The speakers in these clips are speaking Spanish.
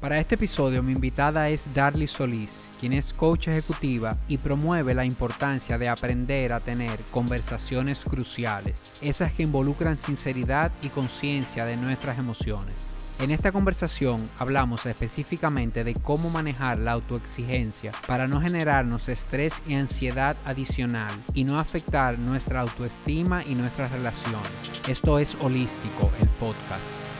Para este episodio mi invitada es Darly Solís, quien es coach ejecutiva y promueve la importancia de aprender a tener conversaciones cruciales, esas que involucran sinceridad y conciencia de nuestras emociones. En esta conversación hablamos específicamente de cómo manejar la autoexigencia para no generarnos estrés y ansiedad adicional y no afectar nuestra autoestima y nuestras relaciones. Esto es Holístico, el podcast.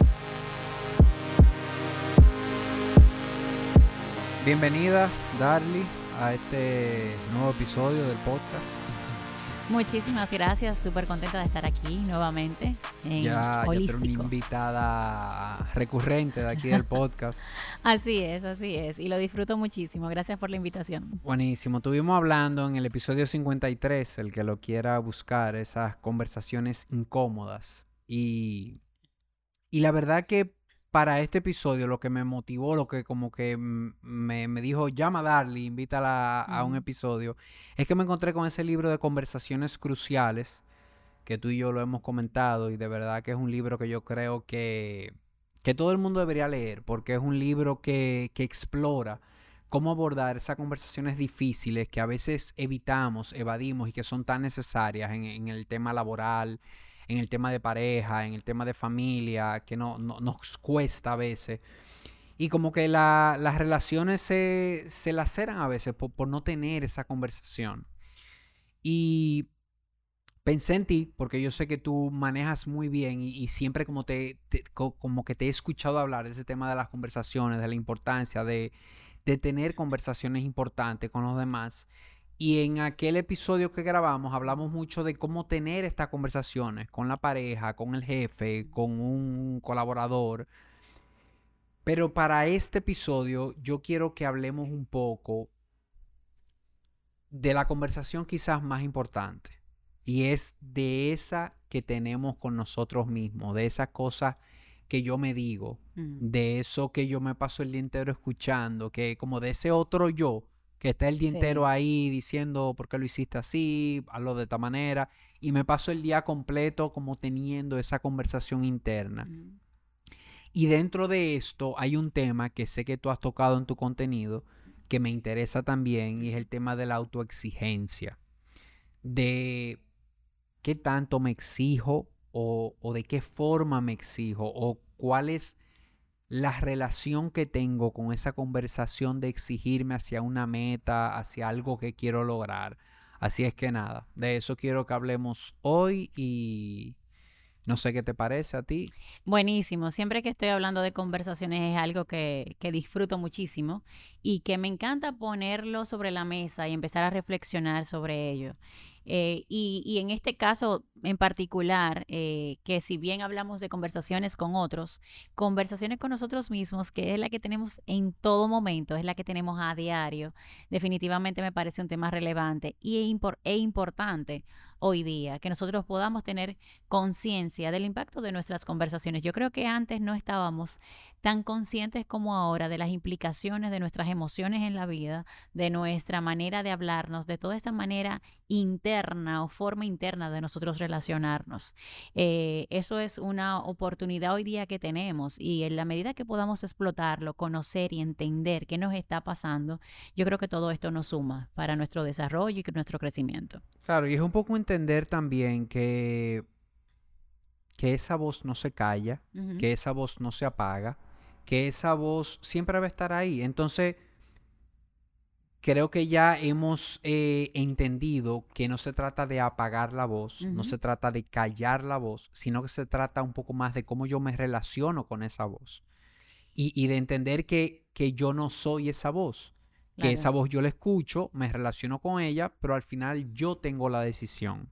Bienvenida, Darly, a este nuevo episodio del podcast. Muchísimas gracias, súper contenta de estar aquí nuevamente. En ya, ya Holístico. una invitada recurrente de aquí del podcast. Así es, así es. Y lo disfruto muchísimo. Gracias por la invitación. Buenísimo. Estuvimos hablando en el episodio 53, el que lo quiera buscar, esas conversaciones incómodas. Y, y la verdad que para este episodio lo que me motivó, lo que como que me, me dijo, llama a Darly, invítala a, a un episodio, es que me encontré con ese libro de conversaciones cruciales, que tú y yo lo hemos comentado, y de verdad que es un libro que yo creo que, que todo el mundo debería leer, porque es un libro que, que explora cómo abordar esas conversaciones difíciles que a veces evitamos, evadimos y que son tan necesarias en, en el tema laboral, en el tema de pareja, en el tema de familia, que no, no- nos cuesta a veces. Y como que la- las relaciones se, se laceran a veces por, por no tener esa conversación. Y pensé en ti, porque yo sé que tú manejas muy bien y, siempre como, te, te- co- como que te he escuchado hablar de ese tema de las conversaciones, de la importancia de, de tener conversaciones importantes con los demás. Y en aquel episodio que grabamos hablamos mucho de cómo tener estas conversaciones con la pareja, con el jefe, con un colaborador. Pero para este episodio yo quiero que hablemos un poco de la conversación quizás más importante. Y es de esa que tenemos con nosotros mismos, de esa cosa que yo me digo, Mm. de eso que yo me paso el día entero escuchando, que como de ese otro yo que está el día entero ahí diciendo por qué lo hiciste así, hazlo de esta manera, y me paso el día completo como teniendo esa conversación interna. Mm. Y dentro de esto hay un tema que sé que tú has tocado en tu contenido que me interesa también y es el tema de la autoexigencia. De qué tanto me exijo o, o de qué forma me exijo o cuál es la relación que tengo con esa conversación de exigirme hacia una meta, hacia algo que quiero lograr. Así es que nada, de eso quiero que hablemos hoy y no sé qué te parece a ti. Buenísimo. Siempre que estoy hablando de conversaciones es algo que, que disfruto muchísimo y que me encanta ponerlo sobre la mesa y empezar a reflexionar sobre ello. Eh, y, en este caso en particular, eh, que si bien hablamos de conversaciones con otros, conversaciones con nosotros mismos, que es la que tenemos en todo momento, es la que tenemos a diario, definitivamente me parece un tema relevante y e impor- e importante hoy día, que nosotros podamos tener conciencia del impacto de nuestras conversaciones. Yo creo que antes no estábamos tan conscientes como ahora de las implicaciones de nuestras emociones en la vida, de nuestra manera de hablarnos, de toda esa manera interna o forma interna de nosotros relacionarnos. Eh, eso es una oportunidad hoy día que tenemos y en la medida que podamos explotarlo, conocer y entender qué nos está pasando, yo creo que todo esto nos suma para nuestro desarrollo y nuestro crecimiento. Claro, y es un poco entender también que, que esa voz no se calla, que esa voz no se apaga, que esa voz siempre va a estar ahí. Entonces, creo que ya hemos eh, entendido que no se trata de apagar la voz, no se trata de callar la voz, sino que se trata un poco más de cómo yo me relaciono con esa voz. Y, y de entender que, que yo no soy esa voz, que Claro. esa voz yo la escucho, me relaciono con ella, pero al final yo tengo la decisión.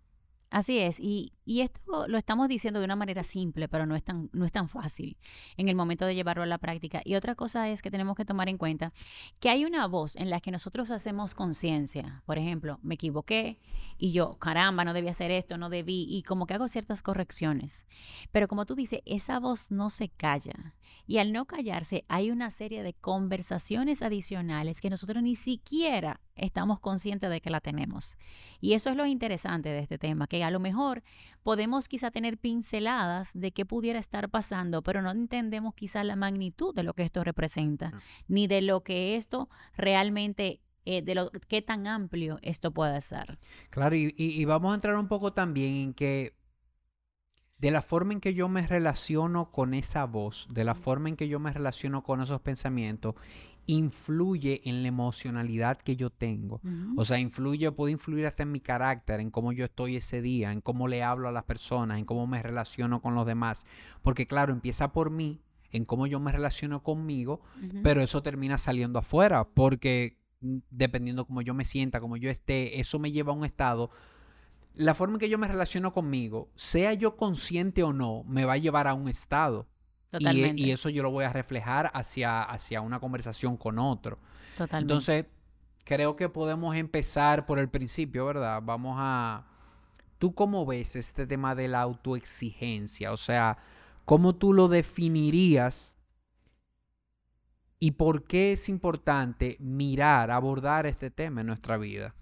Así es, y, y esto lo estamos diciendo de una manera simple, pero no es, tan, no es tan fácil en el momento de llevarlo a la práctica. Y otra cosa es que tenemos que tomar en cuenta que hay una voz en la que nosotros hacemos conciencia. Por ejemplo, me equivoqué y yo, caramba, no debí hacer esto, no debí, y como que hago ciertas correcciones. Pero como tú dices, esa voz no se calla. Y al no callarse, hay una serie de conversaciones adicionales que nosotros ni siquiera estamos conscientes de que la tenemos. Y eso es lo interesante de este tema, que a lo mejor podemos quizá tener pinceladas de qué pudiera estar pasando, pero no entendemos quizá la magnitud de lo que esto representa, ni de lo que esto realmente eh, de lo qué tan amplio esto puede ser. Claro, y, vamos a entrar un poco también en que de la forma en que yo me relaciono con esa voz, de la forma en que yo me relaciono con esos pensamientos, influye en la emocionalidad que yo tengo. O sea, influye, puede influir hasta en mi carácter, en cómo yo estoy ese día, en cómo le hablo a las personas, en cómo me relaciono con los demás. Porque claro, empieza por mí, en cómo yo me relaciono conmigo, pero eso termina saliendo afuera, porque mm, dependiendo cómo yo me sienta, cómo yo esté, eso me lleva a un estado la forma en que yo me relaciono conmigo, sea yo consciente o no, me va a llevar a un estado. Totalmente. Y, eso yo lo voy a reflejar hacia, hacia una conversación con otro. Totalmente. Entonces, creo que podemos empezar por el principio, ¿verdad? Vamos a... ¿Tú cómo ves este tema de la autoexigencia? O sea, ¿cómo tú lo definirías? ¿Y por qué es importante mirar, abordar este tema en nuestra vida?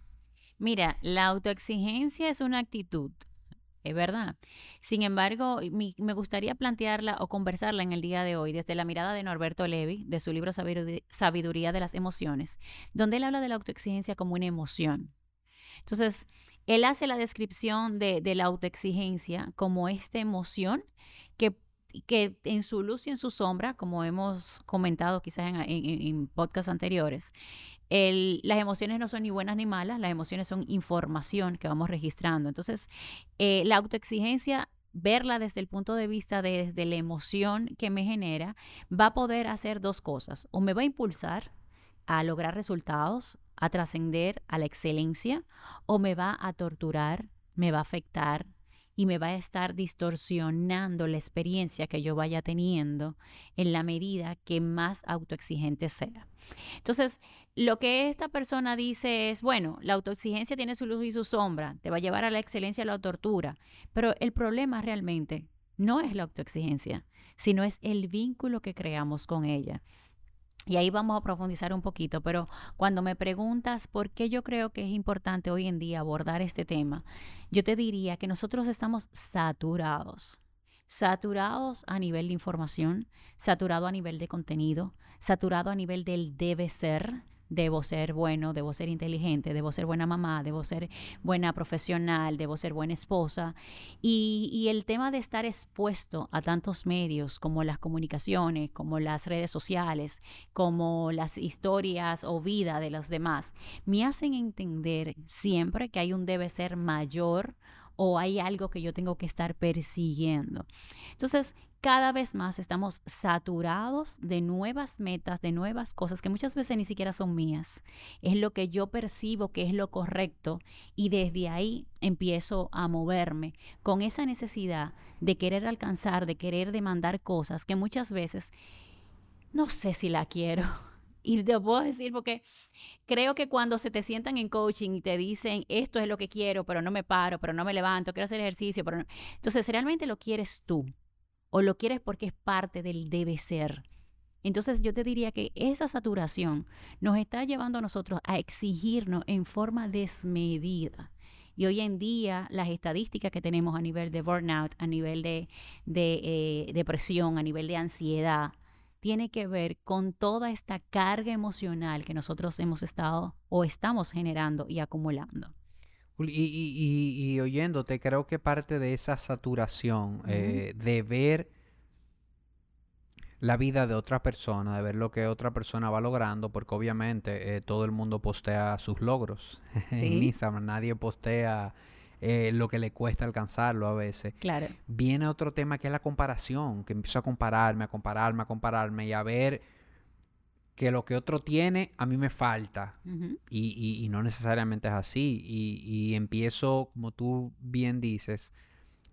Mira, la autoexigencia es una actitud, es verdad. Sin embargo, me gustaría plantearla o conversarla en el día de hoy desde la mirada de Norberto Levi, de su libro Sabiduría de las Emociones, donde él habla de la autoexigencia como una emoción. Entonces, él hace la descripción de, de la autoexigencia como esta emoción que que en su luz y en su sombra, como hemos comentado quizás en, en, podcasts anteriores, las emociones no son ni buenas ni malas, las emociones son información que vamos registrando. Entonces, eh, la autoexigencia verla desde el punto de vista de, la emoción que me genera, va a poder hacer dos cosas. O me va a impulsar a lograr resultados, a trascender a la excelencia, o me va a torturar, me va a afectar, y me va a estar distorsionando la experiencia que yo vaya teniendo en la medida que más autoexigente sea. Entonces, lo que esta persona dice es, bueno, la autoexigencia tiene su luz y su sombra, te va a llevar a la excelencia a la tortura, pero el problema realmente no es la autoexigencia, sino es el vínculo que creamos con ella. Y ahí vamos a profundizar un poquito, pero cuando me preguntas por qué yo creo que es importante hoy en día abordar este tema, yo te diría que nosotros estamos saturados, saturados a nivel de información, saturado a nivel de contenido, saturado a nivel del debe ser, debo ser bueno, debo ser inteligente, debo ser buena mamá, debo ser buena profesional, debo ser buena esposa. Y, el tema de estar expuesto a tantos medios como las comunicaciones, como las redes sociales, como las historias o vida de los demás, me hacen entender siempre que hay un debe ser mayor o hay algo que yo tengo que estar persiguiendo. Entonces, cada vez más estamos saturados de nuevas metas, de nuevas cosas que muchas veces ni siquiera son mías. Es lo que yo percibo que es lo correcto y desde ahí empiezo a moverme con esa necesidad de querer alcanzar, de querer demandar cosas que muchas veces no sé si la quiero. Y te puedo decir porque creo que cuando se te sientan en coaching y te dicen esto es lo que quiero, pero no me paro, pero no me levanto, quiero hacer ejercicio, pero entonces realmente lo quieres tú o lo quieres porque es parte del debe ser. Entonces yo te diría que esa saturación nos está llevando a nosotros a exigirnos en forma desmedida. Y hoy en día las estadísticas que tenemos a nivel de burnout, a nivel de, eh, depresión, a nivel de ansiedad, tiene que ver con toda esta carga emocional que nosotros hemos estado o estamos generando y acumulando. Y, oyéndote, creo que parte de esa saturación eh, de ver la vida de otra persona, de ver lo que otra persona va logrando, porque obviamente eh, todo el mundo postea sus logros en Instagram, nadie postea eh, lo que le cuesta alcanzarlo a veces. Claro. Viene otro tema que es la comparación, que empiezo a compararme, a compararme, a compararme y a ver que lo que otro tiene a mí me falta y, no necesariamente es así y, empiezo, como tú bien dices,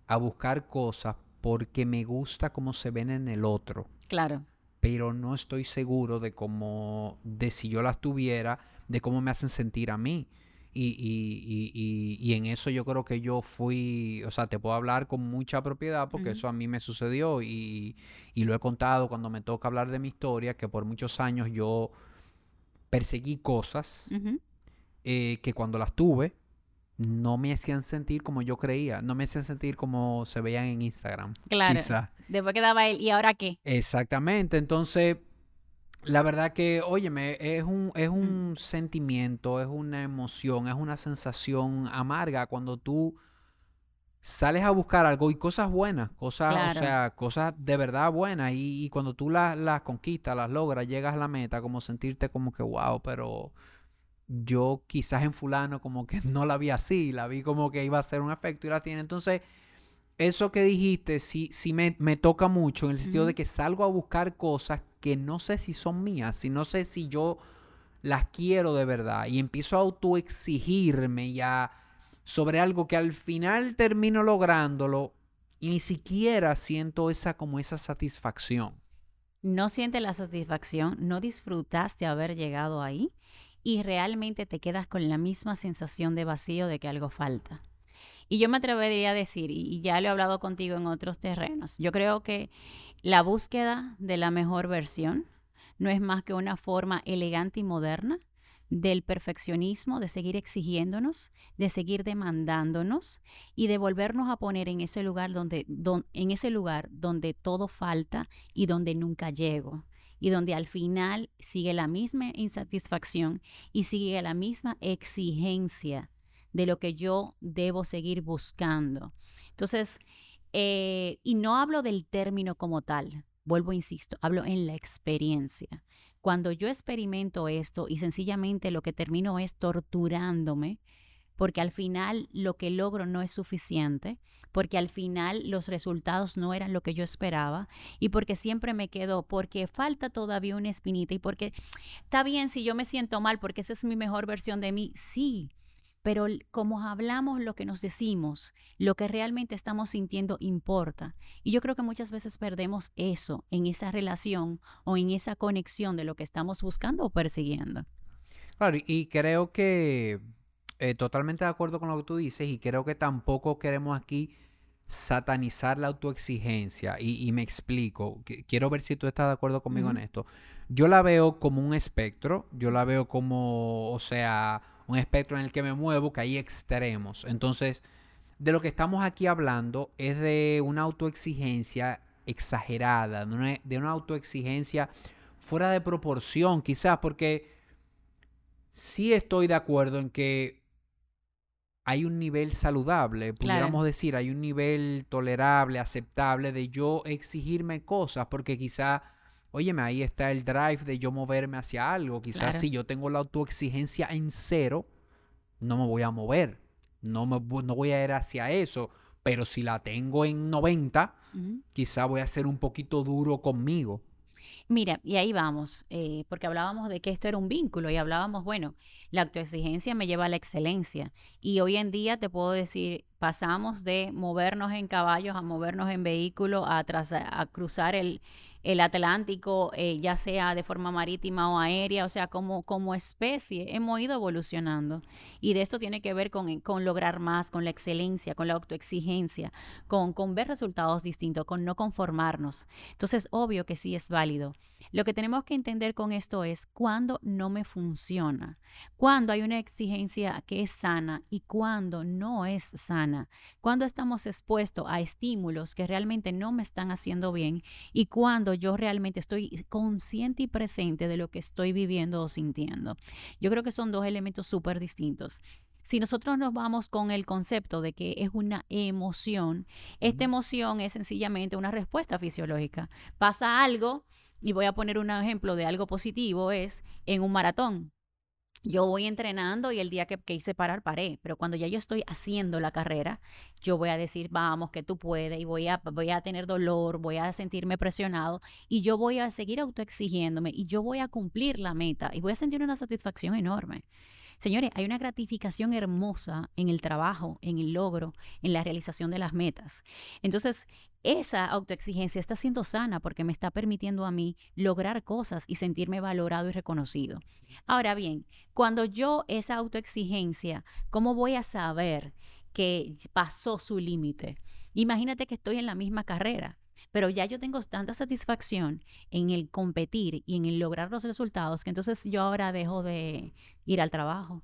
a buscar cosas porque me gusta cómo se ven en el otro. Claro. Pero no estoy seguro de cómo, de si yo las tuviera, de cómo me hacen sentir a mí. Y, y, y, y, en eso yo creo que yo fui, o sea, te puedo hablar con mucha propiedad porque eso a mí me sucedió y, lo he contado cuando me toca hablar de mi historia, que por muchos años yo perseguí cosas eh, que cuando las tuve no me hacían sentir como yo creía, no me hacían sentir como se veían en Instagram. Claro. quizá. Después quedaba él, ¿y ahora qué? Exactamente, entonces la verdad que, óyeme, es un, es Mm. un sentimiento, es una emoción, es una sensación amarga cuando tú sales a buscar algo y cosas buenas, cosas, o sea, cosas de verdad buenas y, y cuando tú las, las conquistas, las logras, llegas a la meta, como sentirte como que, wow, pero yo quizás en fulano como que no la vi así, la vi como que iba a ser un efecto y la tiene. Entonces, eso que dijiste sí, sí me, me toca mucho en el sentido de que salgo a buscar cosas que no sé si son mías, si no sé si yo las quiero de verdad y empiezo a autoexigirme ya sobre algo que al final termino lográndolo y ni siquiera siento esa como esa satisfacción. No sientes la satisfacción, no disfrutaste haber llegado ahí y realmente te quedas con la misma sensación de vacío de que algo falta. Y yo me atrevería a decir, y ya lo he hablado contigo en otros terrenos, yo creo que la búsqueda de la mejor versión no es más que una forma elegante y moderna del perfeccionismo, de seguir exigiéndonos, de seguir demandándonos y de volvernos a poner en ese lugar donde, don- en ese lugar donde todo falta y donde nunca llego y donde al final sigue la misma insatisfacción y sigue la misma exigencia de lo que yo debo seguir buscando. Entonces, eh, y no hablo del término como tal, vuelvo, insisto, hablo en la experiencia. Cuando yo experimento esto y sencillamente lo que termino es torturándome, porque al final lo que logro no es suficiente, porque al final los resultados no eran lo que yo esperaba y porque siempre me quedo, porque falta todavía una espinita y porque está bien si yo me siento mal porque esa es mi mejor versión de mí, sí, pero como hablamos lo que nos decimos, lo que realmente estamos sintiendo importa. Y yo creo que muchas veces perdemos eso en esa relación o en esa conexión de lo que estamos buscando o persiguiendo. Claro, y- creo que eh, totalmente de acuerdo con lo que tú dices y creo que tampoco queremos aquí satanizar la autoexigencia y, y me explico. Qu- Quiero ver si tú estás de acuerdo conmigo en esto. Yo la veo como un espectro, yo la veo como, o sea, un espectro en el que me muevo, que hay extremos. Entonces, de lo que estamos aquí hablando es de una autoexigencia exagerada, de una, de una autoexigencia fuera de proporción, quizás, porque sí estoy de acuerdo en que hay un nivel saludable, pudiéramos Claro. decir, hay un nivel tolerable, aceptable de yo exigirme cosas, porque quizá, óyeme, ahí está el drive de yo moverme hacia algo. Quizás Claro. si yo tengo la autoexigencia en cero, no me voy a mover, no, me, no voy a ir hacia eso, pero si la tengo en 90, Ujú. quizá voy a ser un poquito duro conmigo. Mira, y ahí vamos, eh, porque hablábamos de que esto era un vínculo y hablábamos, bueno, la autoexigencia me lleva a la excelencia. Y hoy en día te puedo decir, pasamos de movernos en caballos a movernos en vehículos, a, a cruzar el, el Atlántico, eh, ya sea de forma marítima o aérea, o sea, como, como especie hemos ido evolucionando. Y de esto tiene que ver con, con lograr más, con la excelencia, con la autoexigencia, con, con ver resultados distintos, con no conformarnos. Entonces, obvio que sí es válido. Lo que tenemos que entender con esto es cuándo no me funciona, cuándo hay una exigencia que es sana y cuándo no es sana, cuándo estamos expuestos a estímulos que realmente no me están haciendo bien y cuándo yo realmente estoy consciente y presente de lo que estoy viviendo o sintiendo. Yo creo que son dos elementos súper distintos. Si nosotros nos vamos con el concepto de que es una emoción, esta emoción es sencillamente una respuesta fisiológica. Pasa algo, y voy a poner un ejemplo de algo positivo, es en un maratón. Yo voy entrenando y el día que, que hice parar, paré. Pero cuando ya yo estoy haciendo la carrera, yo voy a decir, vamos, que tú puedes, y voy a, voy a tener dolor, voy a sentirme presionado, y yo voy a seguir autoexigiéndome, y yo voy a cumplir la meta, y voy a sentir una satisfacción enorme. Señores, hay una gratificación hermosa en el trabajo, en el logro, en la realización de las metas. Entonces, esa autoexigencia está siendo sana porque me está permitiendo a mí lograr cosas y sentirme valorado y reconocido. Ahora bien, cuando yo esa autoexigencia, ¿cómo voy a saber que pasó su límite? Imagínate que estoy en la misma carrera, pero ya yo tengo tanta satisfacción en el competir y en el lograr los resultados que entonces yo ahora dejo de ir al trabajo.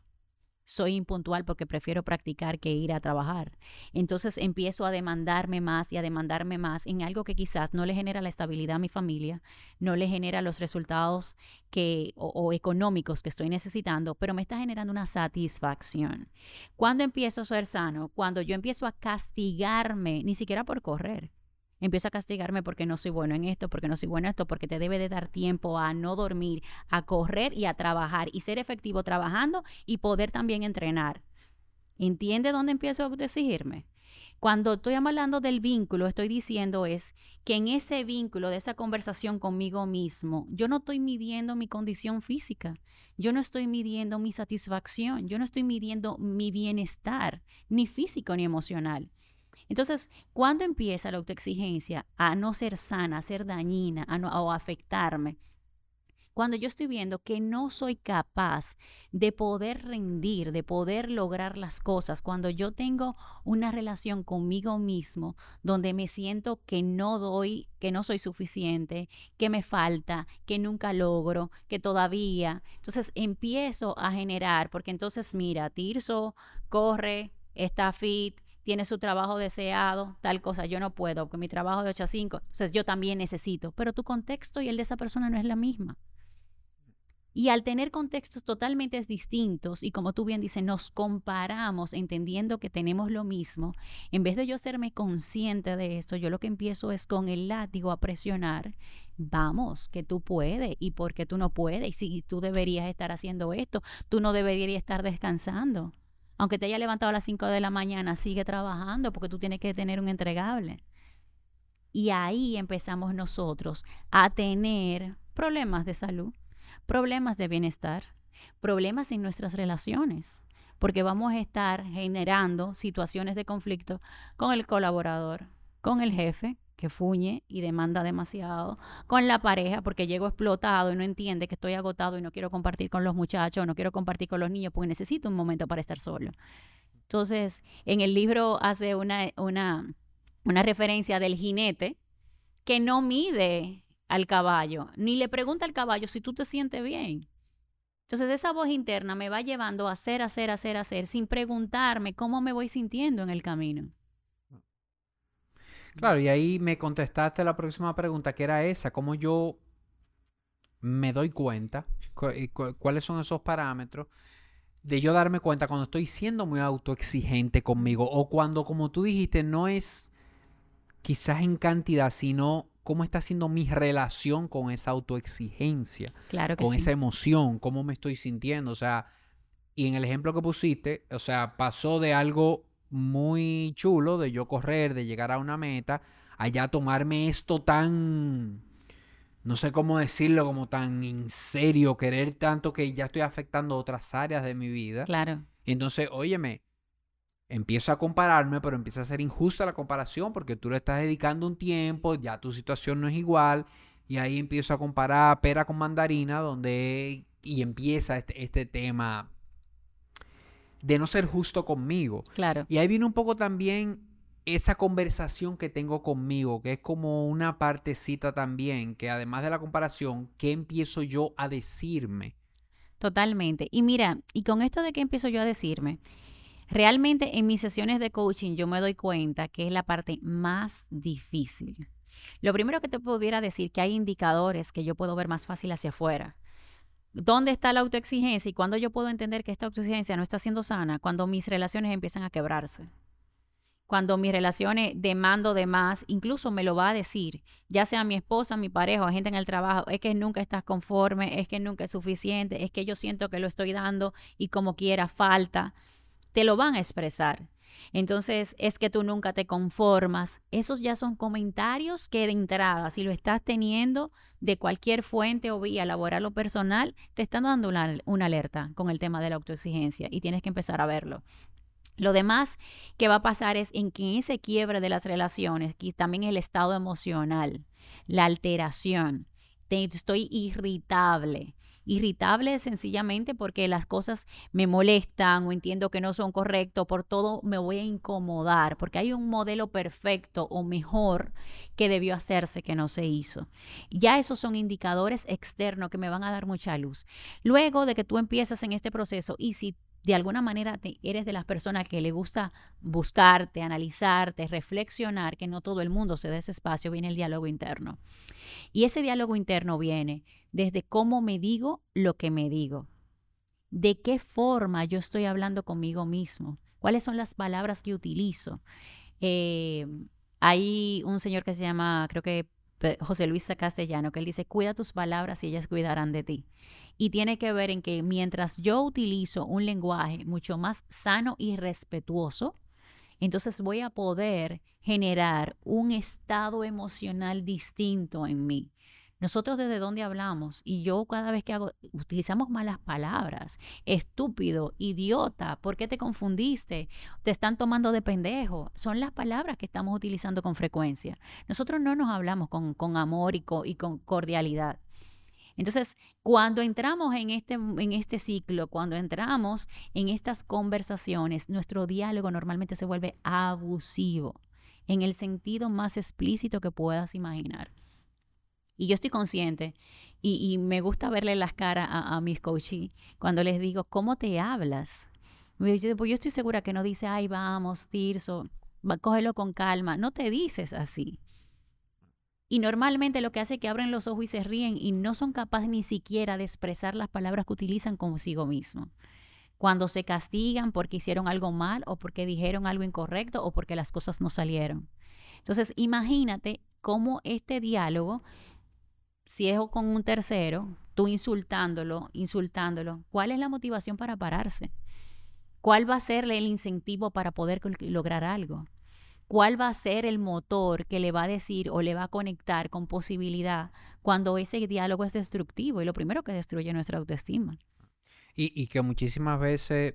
Soy impuntual porque prefiero practicar que ir a trabajar. Entonces empiezo a demandarme más y a demandarme más en algo que quizás no le genera la estabilidad a mi familia, no le genera los resultados que, o, económicos que estoy necesitando, pero me está generando una satisfacción. ¿Cuándo empiezo a ser sano? Cuando yo empiezo a castigarme, ni siquiera por correr, Empiezo a castigarme porque no soy bueno en esto, porque no soy bueno en esto, porque te debe de dar tiempo a no dormir, a correr y a trabajar y ser efectivo trabajando y poder también entrenar. ¿Entiende dónde empiezo a exigirme? Cuando estoy hablando del vínculo, estoy diciendo es que en ese vínculo, de esa conversación conmigo mismo, yo no estoy midiendo mi condición física, yo no estoy midiendo mi satisfacción, yo no estoy midiendo mi bienestar, ni físico ni emocional. Entonces, ¿cuándo empieza la autoexigencia a no ser sana, a ser dañina, a no, a afectarme? Cuando yo estoy viendo que no soy capaz de poder rendir, de poder lograr las cosas, cuando yo tengo una relación conmigo mismo donde me siento que no doy, que no soy suficiente, que me falta, que nunca logro, que todavía, entonces empiezo a generar, porque entonces mira, Tirso corre, está fit, tiene su trabajo deseado, tal cosa, yo no puedo, porque mi trabajo de 8 a 5, entonces yo también necesito, pero tu contexto y el de esa persona no es la misma. Y al tener contextos totalmente distintos y como tú bien dices, nos comparamos entendiendo que tenemos lo mismo, en vez de yo serme consciente de esto, yo lo que empiezo es con el látigo a presionar, vamos, que tú puedes y porque tú no puedes y si tú deberías estar haciendo esto, tú no deberías estar descansando aunque te haya levantado a las 5 de la mañana, sigue trabajando porque tú tienes que tener un entregable. Y ahí empezamos nosotros a tener problemas de salud, problemas de bienestar, problemas en nuestras relaciones, porque vamos a estar generando situaciones de conflicto con el colaborador, con el jefe, que fuñe y demanda demasiado, con la pareja porque llego explotado y no entiende que estoy agotado y no quiero compartir con los muchachos, no quiero compartir con los niños porque necesito un momento para estar solo. Entonces, en el libro hace una, una, una referencia del jinete que no mide al caballo, ni le pregunta al caballo si tú te sientes bien. Entonces esa voz interna me va llevando a hacer, hacer, hacer, hacer, sin preguntarme cómo me voy sintiendo en el camino. Claro, y ahí me contestaste la próxima pregunta, que era esa, cómo yo me doy cuenta, cuáles son esos parámetros de yo darme cuenta cuando estoy siendo muy autoexigente conmigo o cuando, como tú dijiste, no es quizás en cantidad, sino cómo está siendo mi relación con esa autoexigencia, claro con esa emoción, cómo me estoy sintiendo, o sea, y en el ejemplo que pusiste, o sea, pasó de algo muy chulo de yo correr, de llegar a una meta, allá tomarme esto tan, no sé cómo decirlo, como tan en serio, querer tanto que ya estoy afectando otras áreas de mi vida. Claro. Y entonces, óyeme, empiezo a compararme, pero empieza a ser injusta la comparación porque tú le estás dedicando un tiempo, ya tu situación no es igual, y ahí empiezo a comparar pera con mandarina, donde, y empieza este, este tema de no ser justo conmigo. Claro. Y ahí viene un poco también esa conversación que tengo conmigo, que es como una partecita también, que además de la comparación, ¿qué empiezo yo a decirme? Totalmente. Y mira, y con esto de qué empiezo yo a decirme, realmente en mis sesiones de coaching yo me doy cuenta que es la parte más difícil. Lo primero que te pudiera decir que hay indicadores que yo puedo ver más fácil hacia afuera. ¿Dónde está la autoexigencia y cuándo yo puedo entender que esta autoexigencia no está siendo sana? Cuando mis relaciones empiezan a quebrarse. Cuando mis relaciones demando de más, incluso me lo va a decir, ya sea mi esposa, mi pareja gente en el trabajo, es que nunca estás conforme, es que nunca es suficiente, es que yo siento que lo estoy dando y como quiera falta. Te lo van a expresar. Entonces, es que tú nunca te conformas. Esos ya son comentarios que de entrada, si lo estás teniendo de cualquier fuente o vía laboral o personal, te están dando una, una alerta con el tema de la autoexigencia y tienes que empezar a verlo. Lo demás que va a pasar es en que ese quiebre de las relaciones, y también el estado emocional, la alteración, estoy irritable, irritable sencillamente porque las cosas me molestan o entiendo que no son correctos, por todo me voy a incomodar, porque hay un modelo perfecto o mejor que debió hacerse que no se hizo. Ya esos son indicadores externos que me van a dar mucha luz. Luego de que tú empiezas en este proceso y si de alguna manera eres de las personas que le gusta buscarte, analizarte, reflexionar, que no todo el mundo se da ese espacio, viene el diálogo interno. Y ese diálogo interno viene desde cómo me digo lo que me digo, de qué forma yo estoy hablando conmigo mismo, cuáles son las palabras que utilizo. Eh, hay un señor que se llama, creo que José Luis Castellano, que él dice, cuida tus palabras y ellas cuidarán de ti. Y tiene que ver en que mientras yo utilizo un lenguaje mucho más sano y respetuoso, entonces voy a poder generar un estado emocional distinto en mí. Nosotros desde dónde hablamos y yo cada vez que hago, utilizamos malas palabras, estúpido, idiota, ¿por qué te confundiste? Te están tomando de pendejo. Son las palabras que estamos utilizando con frecuencia. Nosotros no nos hablamos con, amor y con, cordialidad. Entonces, cuando entramos en este, en este ciclo, cuando entramos en estas conversaciones, nuestro diálogo normalmente se vuelve abusivo, en el sentido más explícito que puedas imaginar. Y yo estoy consciente y, me gusta verle las caras a, mis coaches cuando les digo, ¿cómo te hablas? Pues yo estoy segura que no dice, ay, vamos, Tirso, cógelo con calma. No te dices así. Y normalmente lo que hace es que abren los ojos y se ríen y no son capaces ni siquiera de expresar las palabras que utilizan consigo mismo. Cuando se castigan porque hicieron algo mal o porque dijeron algo incorrecto o porque las cosas no salieron. Entonces, imagínate cómo este diálogo si es con un tercero, tú insultándolo, insultándolo, ¿cuál es la motivación para pararse? ¿Cuál va a ser el incentivo para poder lograr algo? ¿Cuál va a ser el motor que le va a decir o le va a conectar con posibilidad cuando ese diálogo es destructivo? Y lo primero que destruye nuestra autoestima. Y, y que muchísimas veces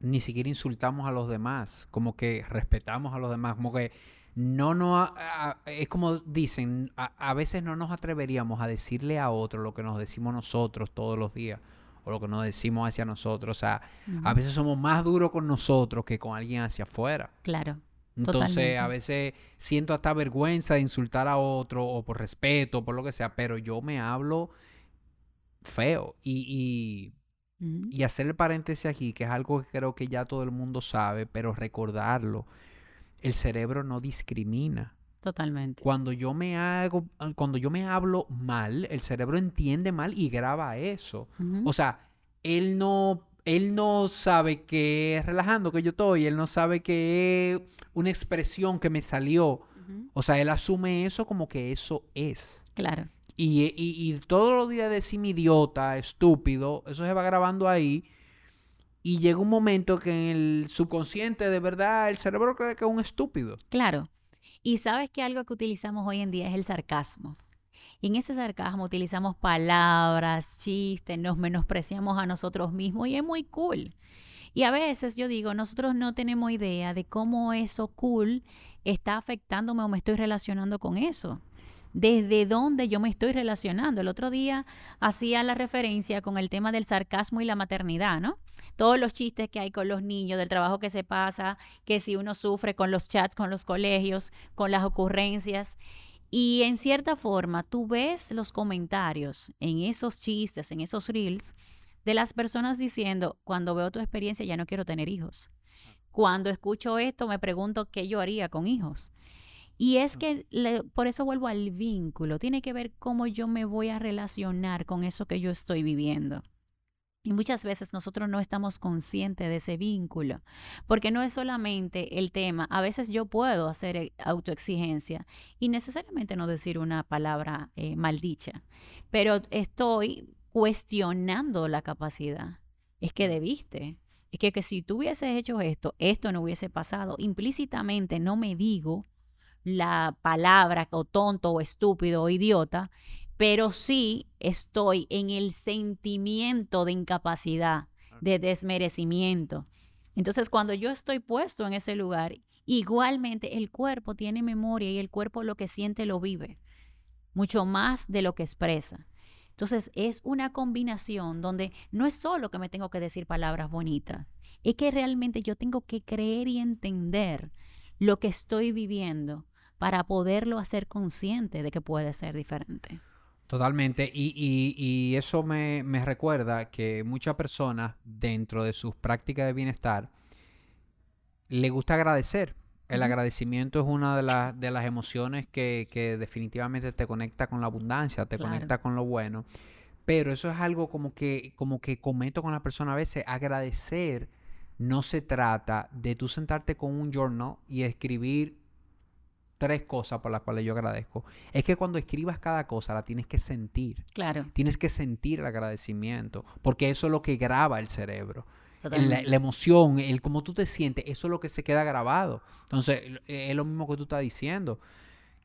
ni siquiera insultamos a los demás, como que respetamos a los demás, como que no no es como dicen, a, veces no nos atreveríamos a decirle a otro lo que nos decimos nosotros todos los días o lo que nos decimos hacia nosotros. O sea, a veces somos más duros con nosotros que con alguien hacia afuera. Claro. Entonces, a veces siento hasta vergüenza de insultar a otro o por respeto, por lo que sea, pero yo me hablo feo y, y, y hacer el paréntesis aquí, que es algo que creo que ya todo el mundo sabe, pero recordarlo el cerebro no discrimina. Totalmente. Cuando yo me hago, ah, cuando yo me hablo mal, el cerebro entiende mal y graba eso. O sea, él no, él no sabe que es relajando que yo estoy, él no sabe que es una expresión que me salió. O sea, él asume eso como que eso es. Claro. Y, y, y todos los días decirme idiota, estúpido, eso se va grabando ahí y llega un momento que en el subconsciente, de verdad, el cerebro cree que es un estúpido. Claro. Y sabes que algo que utilizamos hoy en día es el sarcasmo. Y en ese sarcasmo utilizamos palabras, chistes, nos menospreciamos a nosotros mismos y es muy cool. Y a veces yo digo, nosotros no tenemos idea de cómo eso cool está afectándome o me estoy relacionando con eso desde dónde yo me estoy relacionando. El otro día hacía la referencia con el tema del sarcasmo y la maternidad, ¿no? Todos los chistes que hay con los niños, del trabajo que se pasa, que si uno sufre con los chats, con los colegios, con las ocurrencias. Y en cierta forma, tú ves los comentarios en esos chistes, en esos reels, de las personas diciendo, cuando veo tu experiencia ya no quiero tener hijos. Cuando escucho esto, me pregunto qué yo haría con hijos. Y es que por eso vuelvo al vínculo. Tiene que ver cómo yo me voy a relacionar con eso que yo estoy viviendo. Y muchas veces nosotros no estamos conscientes de ese vínculo, porque no es solamente el tema, a veces yo puedo hacer eh, autoexigencia y necesariamente no decir una palabra eh, maldicha, pero estoy cuestionando la capacidad. Es que debiste, es que, que si tú hubieses hecho esto, esto no hubiese pasado. Implícitamente no me digo la palabra o tonto o estúpido o idiota, pero sí estoy en el sentimiento de incapacidad, de desmerecimiento. Entonces, cuando yo estoy puesto en ese lugar, igualmente el cuerpo tiene memoria y el cuerpo lo que siente lo vive, mucho más de lo que expresa. Entonces, es una combinación donde no es solo que me tengo que decir palabras bonitas, es que realmente yo tengo que creer y entender lo que estoy viviendo para poderlo hacer consciente de que puede ser diferente. Totalmente. Y, eso me, recuerda que muchas personas dentro de sus prácticas de bienestar le gusta agradecer. El agradecimiento es una de, de las emociones que, definitivamente te conecta con la abundancia, te conecta con lo bueno. Pero eso es algo como que, como que comento con la persona a veces. Agradecer no se trata de tú sentarte con un journal y escribir tres cosas por las cuales yo agradezco. Es que cuando escribas cada cosa la tienes que sentir. Claro. Tienes que sentir el agradecimiento, porque eso es lo que graba el cerebro. La, emoción, el cómo tú te sientes, eso es lo que se queda grabado. Entonces, es lo mismo que tú estás diciendo.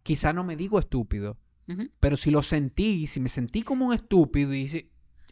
Quizá no me digo estúpido, pero si lo sentí, si me sentí como un estúpido, y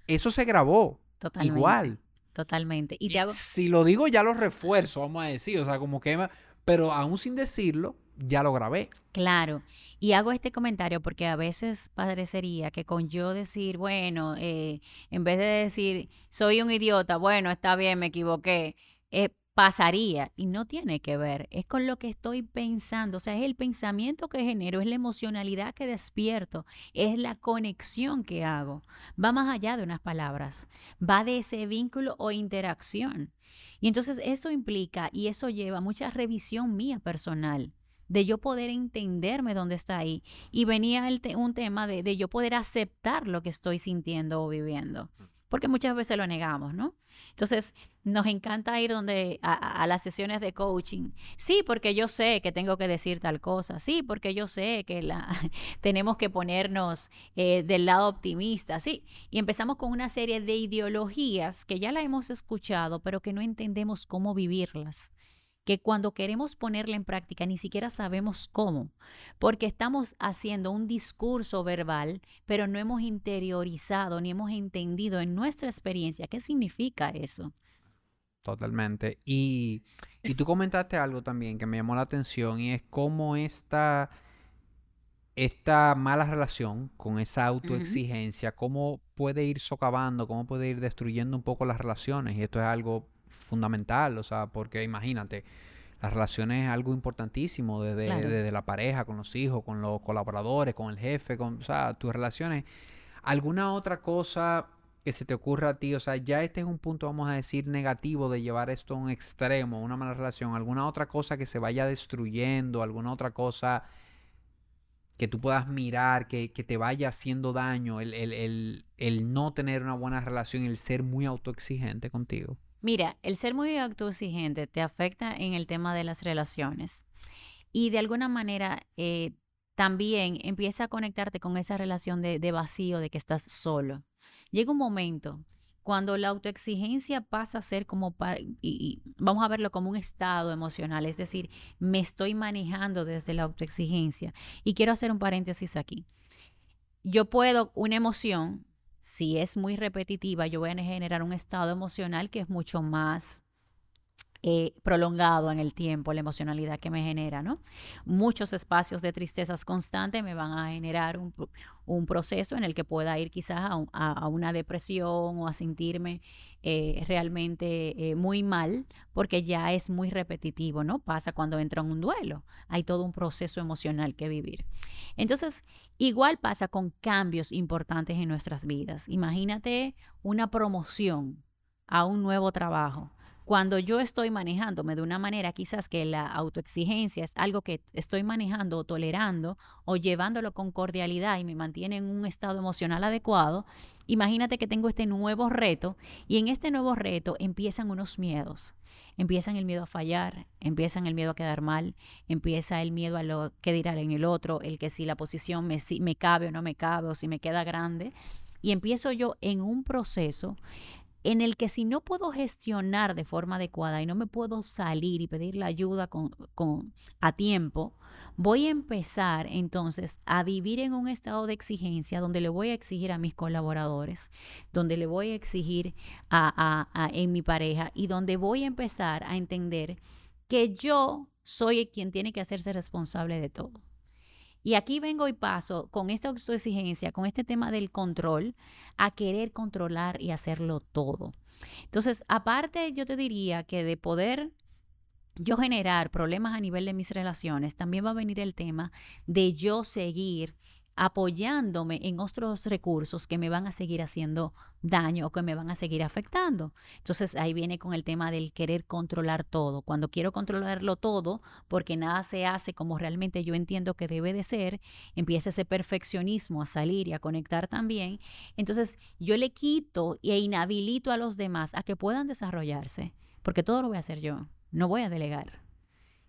eso se grabó. Totalmente. Igual. Totalmente. Y, si lo digo, ya lo refuerzo, vamos a decir. O sea, como que... Pero aún sin decirlo, ya lo grabé. Claro. Y hago este comentario porque a veces parecería que con yo decir, bueno, eh, en vez de decir, soy un idiota, bueno, está bien, me equivoqué, eh, pasaría y no tiene que ver, es con lo que estoy pensando, o sea, es el pensamiento que genero, es la emocionalidad que despierto, es la conexión que hago, va más allá de unas palabras, va de ese vínculo o interacción. Y entonces eso implica y eso lleva mucha revisión mía personal de yo poder entenderme dónde está ahí. Y venía el un tema de, de yo poder aceptar lo que estoy sintiendo o viviendo porque muchas veces lo negamos, ¿no? Entonces, nos encanta ir donde a, las sesiones de coaching. Sí, porque yo sé que tengo que decir tal cosa. Sí, porque yo sé que la, tenemos que ponernos eh, del lado optimista. Sí, y empezamos con una serie de ideologías que ya la hemos escuchado, pero que no entendemos cómo vivirlas que cuando queremos ponerla en práctica ni siquiera sabemos cómo, porque estamos haciendo un discurso verbal, pero no hemos interiorizado ni hemos entendido en nuestra experiencia qué significa eso. Totalmente. Y, tú comentaste algo también que me llamó la atención y es cómo esta, esta mala relación con esa autoexigencia, cómo puede ir socavando, cómo puede ir destruyendo un poco las relaciones. Y esto es algo fundamental, o sea, porque imagínate, las relaciones es algo importantísimo desde, la pareja, con los hijos, con los colaboradores, con el jefe, con, o sea, tus relaciones. ¿Alguna otra cosa que se te ocurra a ti? O sea, ya este es un punto, vamos a decir, negativo de llevar esto a un extremo, una mala relación. ¿Alguna otra cosa que se vaya destruyendo? ¿Alguna otra cosa que tú puedas mirar, que, te vaya haciendo daño, el, el no tener una buena relación, el ser muy autoexigente contigo? Mira, el ser muy autoexigente te afecta en el tema de las relaciones y de alguna manera eh, también empieza a conectarte con esa relación de, vacío, de que estás solo. Llega un momento cuando la autoexigencia pasa a ser como, y, vamos a verlo como un estado emocional, es decir, me estoy manejando desde la autoexigencia. Y quiero hacer un paréntesis aquí. Yo puedo, una emoción, si es muy repetitiva, yo voy a generar un estado emocional que es mucho más prolongado en el tiempo, la emocionalidad que me genera, ¿no? Muchos espacios de tristezas constantes me van a generar un, proceso en el que pueda ir quizás a, una depresión o a sentirme eh, realmente eh, muy mal, porque ya es muy repetitivo, ¿no? Pasa cuando entra en un duelo, hay todo un proceso emocional que vivir. Entonces, igual pasa con cambios importantes en nuestras vidas. Imagínate una promoción a un nuevo trabajo cuando yo estoy manejándome de una manera quizás que la autoexigencia es algo que estoy manejando o tolerando o llevándolo con cordialidad y me mantiene en un estado emocional adecuado, imagínate que tengo este nuevo reto y en este nuevo reto empiezan unos miedos. Empiezan el miedo a fallar, empiezan el miedo a quedar mal, empieza el miedo a lo que dirá en el otro, el que si la posición me, si me cabe o no me cabe o si me queda grande. Y empiezo yo en un proceso en el que si no puedo gestionar de forma adecuada y no me puedo salir y pedir la ayuda con, a tiempo, voy a empezar entonces a vivir en un estado de exigencia donde le voy a exigir a mis colaboradores, donde le voy a exigir a, en mi pareja y donde voy a empezar a entender que yo soy quien tiene que hacerse responsable de todo. Y aquí vengo y paso con esta autoexigencia, con este tema del control, a querer controlar y hacerlo todo. Entonces, aparte, yo te diría que de poder yo generar problemas a nivel de mis relaciones, también va a venir el tema de yo seguir apoyándome en otros recursos que me van a seguir haciendo daño o que me van a seguir afectando. Entonces ahí viene con el tema del querer controlar todo. Cuando quiero controlarlo todo, porque nada se hace como realmente yo entiendo que debe de ser, empieza ese perfeccionismo a salir y a conectar también. Entonces yo le quito e inhabilito a los demás a que puedan desarrollarse, porque todo lo voy a hacer yo, no voy a delegar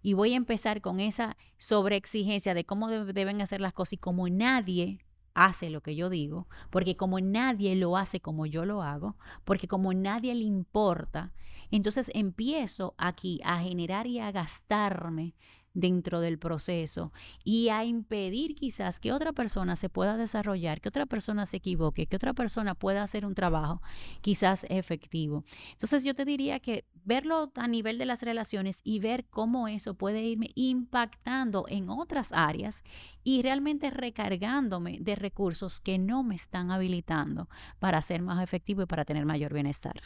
y voy a empezar con esa sobreexigencia de cómo deben hacer las cosas y como nadie hace lo que yo digo, porque como nadie lo hace como yo lo hago, porque como nadie le importa, entonces empiezo aquí a generar y a gastarme dentro del proceso y a impedir quizás que otra persona se pueda desarrollar, que otra persona se equivoque, que otra persona pueda hacer un trabajo quizás efectivo. Entonces yo te diría que verlo a nivel de las relaciones y ver cómo eso puede irme impactando en otras áreas y realmente recargándome de recursos que no me están habilitando para ser más efectivo y para tener mayor bienestar.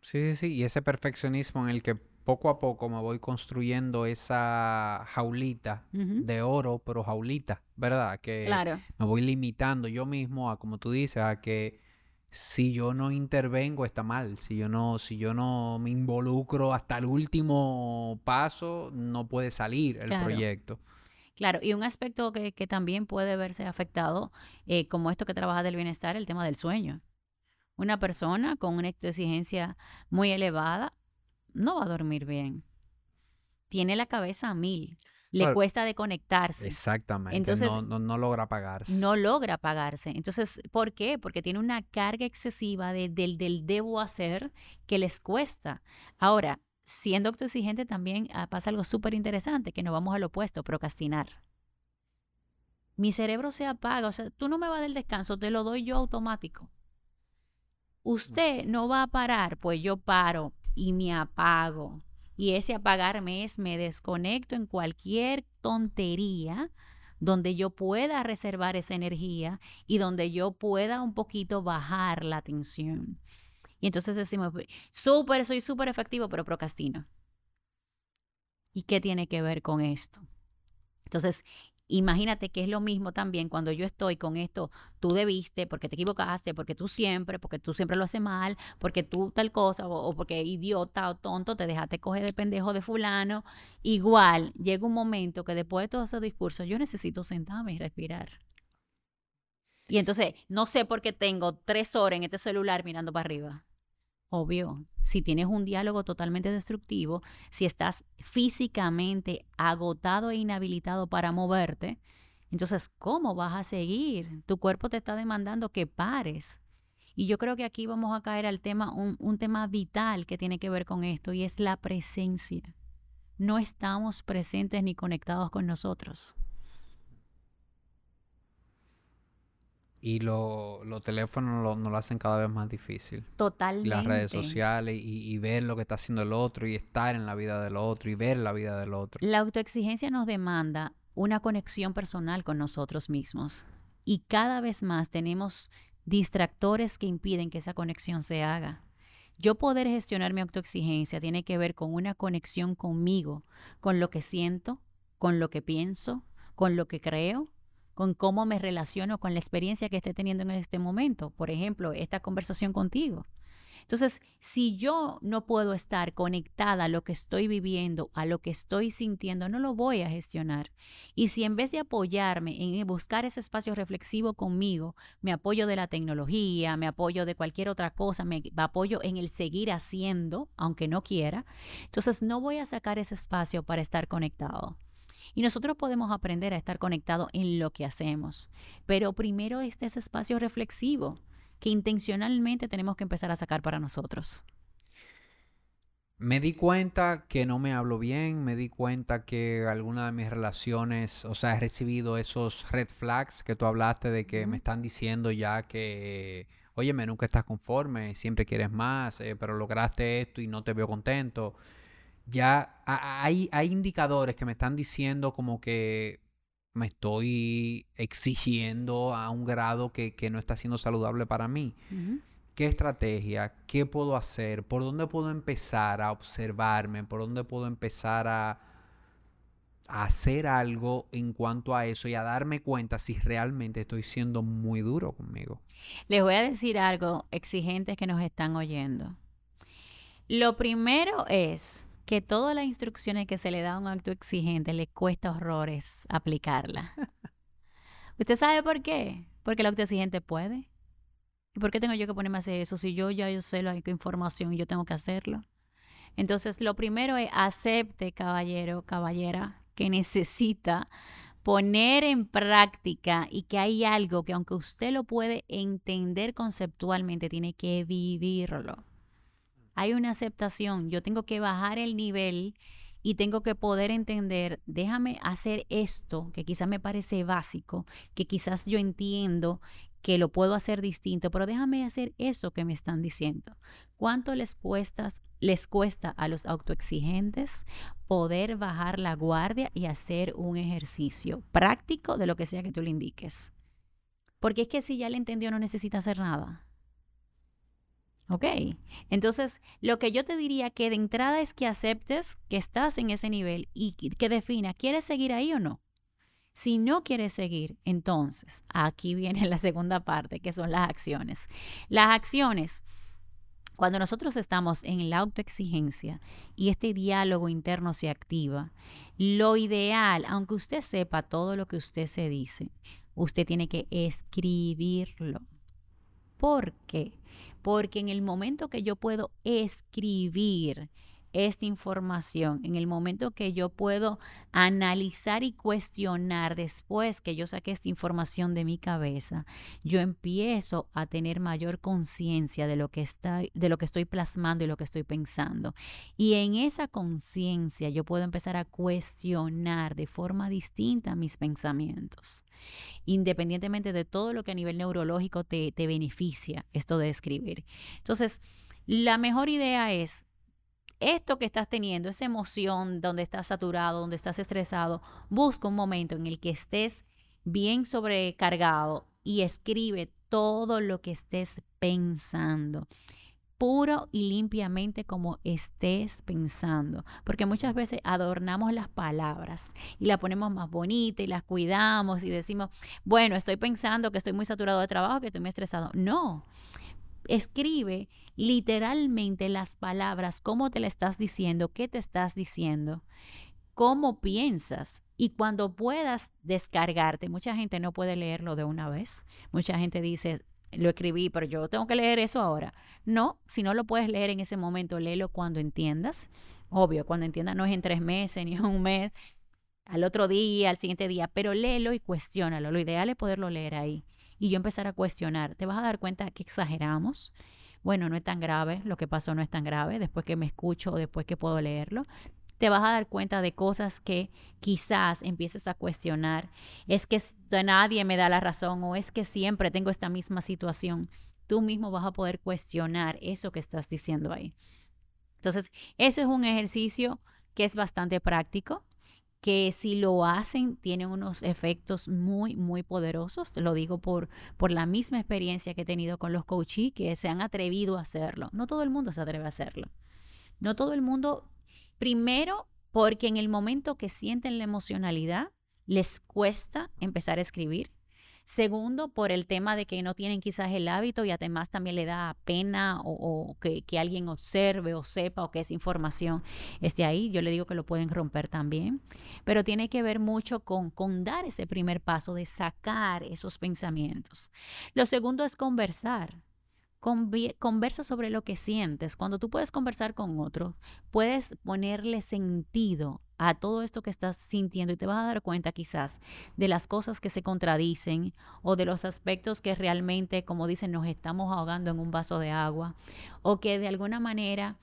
Sí, sí, sí. Y ese perfeccionismo en el que poco a poco me voy construyendo esa jaulita de oro, pero jaulita, ¿verdad? Que me voy limitando yo mismo a, como tú dices, a que si yo no intervengo está mal, si yo no, si yo no me involucro hasta el último paso, no puede salir el proyecto. Claro, y un aspecto que, también puede verse afectado, eh, como esto que trabaja del bienestar, el tema del sueño. Una persona con una exigencia muy elevada no va a dormir bien. Tiene la cabeza a mil. Le cuesta desconectarse. Exactamente. Entonces, no, logra apagarse. No logra apagarse. Entonces, ¿por qué? Porque tiene una carga excesiva de, del, del debo hacer que les cuesta. Ahora, siendo autoexigente también ah, pasa algo súper interesante, que nos vamos al opuesto, procrastinar. Mi cerebro se apaga, o sea, tú no me vas del descanso, te lo doy yo automático. Usted no va a parar, pues yo paro, y me apago. Y ese apagarme es me desconecto en cualquier tontería donde yo pueda reservar esa energía y donde yo pueda un poquito bajar la tensión. Y entonces decimos, súper, soy súper efectivo, pero procrastino. ¿Y qué tiene que ver con esto? Entonces, Imagínate que es lo mismo también cuando yo estoy con esto, tú debiste, porque te equivocaste, porque tú siempre, porque tú siempre lo haces mal, porque tú tal cosa, o, porque idiota o tonto, te dejaste coger de pendejo de fulano. Igual, llega un momento que después de todos esos discursos, yo necesito sentarme y respirar. Y entonces, no sé por qué tengo tres horas en este celular mirando para arriba. Obvio, si tienes un diálogo totalmente destructivo, si estás físicamente agotado e inhabilitado para moverte, entonces, ¿cómo vas a seguir? Tu cuerpo te está demandando que pares. Y yo creo que aquí vamos a caer al tema, un, un tema vital que tiene que ver con esto, y es la presencia. No estamos presentes ni conectados con nosotros. Y los teléfonos lo, nos lo hacen cada vez más difícil. Totalmente. las redes sociales y, ver lo que está haciendo el otro y estar en la vida del otro y ver la vida del otro. La autoexigencia nos demanda una conexión personal con nosotros mismos y cada vez más tenemos distractores que impiden que esa conexión se haga. Yo poder gestionar mi autoexigencia tiene que ver con una conexión conmigo, con lo que siento, con lo que pienso, con lo que creo con cómo me relaciono con la experiencia que esté teniendo en este momento. Por ejemplo, esta conversación contigo. Entonces, si yo no puedo estar conectada a lo que estoy viviendo, a lo que estoy sintiendo, no lo voy a gestionar. Y si en vez de apoyarme en buscar ese espacio reflexivo conmigo, me apoyo de la tecnología, me apoyo de cualquier otra cosa, me apoyo en el seguir haciendo, aunque no quiera, entonces no voy a sacar ese espacio para estar conectado. Y nosotros podemos aprender a estar conectados en lo que hacemos. Pero primero este es espacio reflexivo que intencionalmente tenemos que empezar a sacar para nosotros. Me di cuenta que no me hablo bien, me di cuenta que alguna de mis relaciones, o sea, he recibido esos red flags que tú hablaste de que me están diciendo ya que, oye, nunca estás conforme, siempre quieres más, eh, pero lograste esto y no te veo contento ya hay, hay indicadores que me están diciendo como que me estoy exigiendo a un grado que, no está siendo saludable para mí. ¿Qué estrategia? ¿Qué puedo hacer? ¿Por dónde puedo empezar a observarme? ¿Por dónde puedo empezar a, a hacer algo en cuanto a eso y a darme cuenta si realmente estoy siendo muy duro conmigo. Les voy a decir algo, exigentes que nos están oyendo. Lo primero es que todas las instrucciones que se le da a un acto exigente le cuesta horrores aplicarla. ¿Usted sabe por qué? Porque el acto exigente puede. ¿Y por qué tengo yo que ponerme a hacer eso? Si yo ya yo sé la información y yo tengo que hacerlo. Entonces, lo primero es acepte, caballero, caballera, que necesita poner en práctica y que hay algo que aunque usted lo puede entender conceptualmente, tiene que vivirlo. Hay una aceptación, yo tengo que bajar el nivel y tengo que poder entender, déjame hacer esto que quizás me parece básico, que quizás yo entiendo que lo puedo hacer distinto, pero déjame hacer eso que me están diciendo. ¿Cuánto les cuesta, les cuesta a los autoexigentes poder bajar la guardia y hacer un ejercicio práctico de lo que sea que tú le indiques? Porque es que si ya le entendió no necesita hacer nada. ¿Ok? Entonces, lo que yo te diría que de entrada es que aceptes que estás en ese nivel y que defina, ¿quieres seguir ahí o no? Si no quieres seguir, entonces aquí viene la segunda parte, que son las acciones. Las acciones, cuando nosotros estamos en la autoexigencia y este diálogo interno se activa, lo ideal, aunque usted sepa todo lo que usted se dice, usted tiene que escribirlo. ¿Por qué? Porque en el momento que yo puedo escribir, esta información, en el momento que yo puedo analizar y cuestionar después que yo saqué esta información de mi cabeza, yo empiezo a tener mayor conciencia de lo que está de lo que estoy plasmando y lo que estoy pensando. Y en esa conciencia yo puedo empezar a cuestionar de forma distinta mis pensamientos, independientemente de todo lo que a nivel neurológico te, te beneficia esto de escribir. Entonces, la mejor idea es esto que estás teniendo, esa emoción donde estás saturado, donde estás estresado, busca un momento en el que estés bien sobrecargado y escribe todo lo que estés pensando puro y limpiamente como estés pensando, porque muchas veces adornamos las palabras y las ponemos más bonitas y las cuidamos y decimos, bueno, estoy pensando que estoy muy saturado de trabajo, que estoy muy estresado. No, escribe literalmente las palabras, cómo te la estás diciendo, qué te estás diciendo, cómo piensas. Y cuando puedas descargarte, mucha gente no puede leerlo de una vez. Mucha gente dice, lo escribí, pero yo tengo que leer eso ahora. No, si no lo puedes leer en ese momento, léelo cuando entiendas. Obvio, cuando entiendas no es en tres meses ni en un mes, al otro día, al siguiente día, pero léelo y cuestiónalo. Lo ideal es poderlo leer ahí y yo empezar a cuestionar, te vas a dar cuenta que exageramos. Bueno, no es tan grave, lo que pasó no es tan grave, después que me escucho o después que puedo leerlo, te vas a dar cuenta de cosas que quizás empieces a cuestionar. Es que nadie me da la razón o es que siempre tengo esta misma situación. Tú mismo vas a poder cuestionar eso que estás diciendo ahí. Entonces, eso es un ejercicio que es bastante práctico que si lo hacen tienen unos efectos muy, muy poderosos. Lo digo por, por la misma experiencia que he tenido con los coaches que se han atrevido a hacerlo. No todo el mundo se atreve a hacerlo. No todo el mundo, primero porque en el momento que sienten la emocionalidad, les cuesta empezar a escribir. Segundo, por el tema de que no tienen quizás el hábito y además también le da pena o, que, que, alguien observe o sepa o que esa información esté ahí. Yo le digo que lo pueden romper también. Pero tiene que ver mucho con, con dar ese primer paso de sacar esos pensamientos. Lo segundo es conversar conversa sobre lo que sientes. Cuando tú puedes conversar con otro, puedes ponerle sentido a todo esto que estás sintiendo y te vas a dar cuenta quizás de las cosas que se contradicen o de los aspectos que realmente, como dicen, nos estamos ahogando en un vaso de agua o que de alguna manera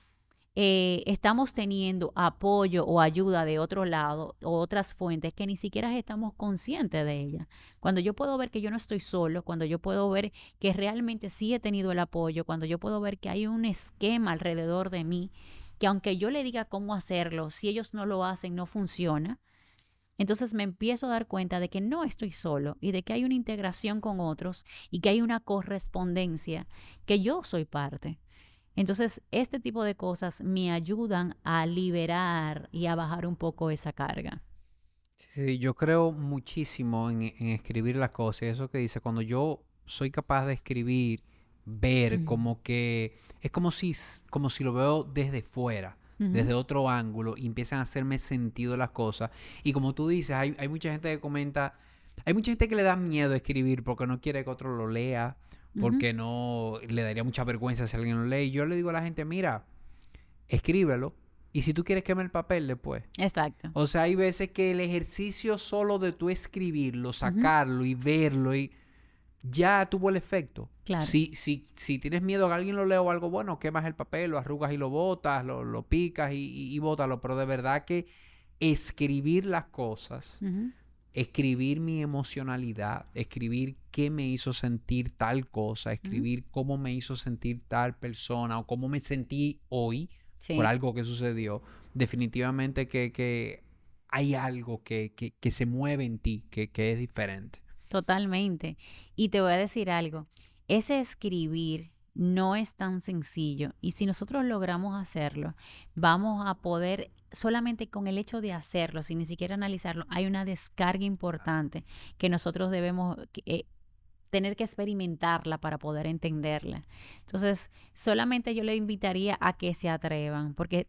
eh, estamos teniendo apoyo o ayuda de otro lado o otras fuentes que ni siquiera estamos conscientes de ellas. Cuando yo puedo ver que yo no estoy solo, cuando yo puedo ver que realmente sí he tenido el apoyo, cuando yo puedo ver que hay un esquema alrededor de mí, que aunque yo le diga cómo hacerlo, si ellos no lo hacen, no funciona. Entonces me empiezo a dar cuenta de que no estoy solo y de que hay una integración con otros y que hay una correspondencia, que yo soy parte. Entonces, este tipo de cosas me ayudan a liberar y a bajar un poco esa carga. Sí, yo creo muchísimo en, escribir las cosas. Eso que dice, cuando yo soy capaz de escribir, ver, como que es como si, como si lo veo desde fuera, desde otro ángulo, y empiezan a hacerme sentido las cosas. Y como tú dices, hay, hay mucha gente que comenta, hay mucha gente que le da miedo escribir porque no quiere que otro lo lea, porque no le daría mucha vergüenza si alguien lo lee. Y yo le digo a la gente, mira, escríbelo. Y si tú quieres quema el papel después. Exacto. O sea, hay veces que el ejercicio solo de tú escribirlo, sacarlo y verlo y ya tuvo el efecto. Claro. Si, si, si tienes miedo a que alguien lo lea o algo bueno, quemas el papel, lo arrugas y lo botas, lo, lo picas y, y, y bótalo. Pero de verdad que escribir las cosas, escribir mi emocionalidad, escribir qué me hizo sentir tal cosa, escribir cómo me hizo sentir tal persona o cómo me sentí hoy por algo que sucedió, definitivamente que, que hay algo que, que, que se mueve en ti, que, que es diferente. Totalmente. Y te voy a decir algo. Ese escribir no es tan sencillo. Y si nosotros logramos hacerlo, vamos a poder, solamente con el hecho de hacerlo, sin ni siquiera analizarlo, hay una descarga importante que nosotros debemos eh, tener que experimentarla para poder entenderla. Entonces, solamente yo le invitaría a que se atrevan, porque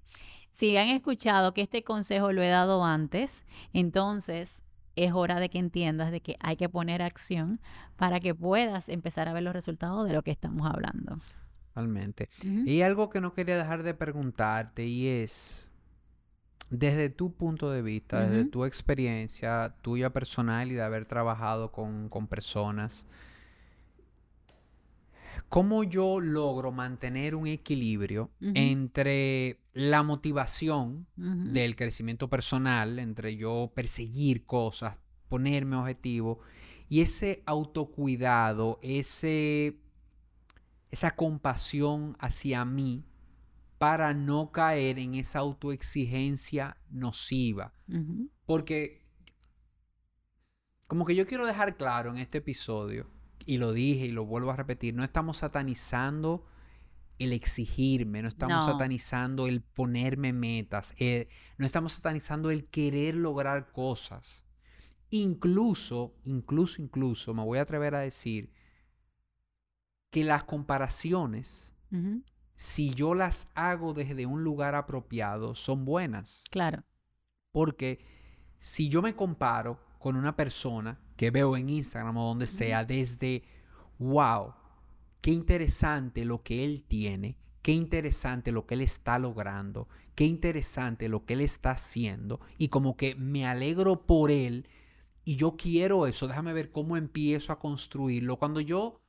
si han escuchado que este consejo lo he dado antes, entonces es hora de que entiendas de que hay que poner acción para que puedas empezar a ver los resultados de lo que estamos hablando. Realmente. Ujú, Y algo que no quería dejar de preguntarte y es, desde tu punto de vista, desde tu experiencia tuya personal y de haber trabajado con, con personas, ¿cómo yo logro mantener un equilibrio entre la motivación del crecimiento personal, entre yo perseguir cosas, ponerme objetivos y ese autocuidado, ese, esa compasión hacia mí para no caer en esa autoexigencia nociva. Porque como que yo quiero dejar claro en este episodio, y lo dije y lo vuelvo a repetir, no estamos satanizando el exigirme, no estamos No, satanizando el ponerme metas, eh, no estamos satanizando el querer lograr cosas. Incluso, incluso, incluso, me voy a atrever a decir que las comparaciones, si yo las hago desde un lugar apropiado, son buenas. claro. Porque si yo me comparo con una persona que veo en Instagram o donde sea, desde, wow, qué interesante lo que él tiene, qué interesante lo que él está logrando, qué interesante lo que él está haciendo, y como que me alegro por él y yo quiero eso, déjame ver cómo empiezo a construirlo. Cuando yo,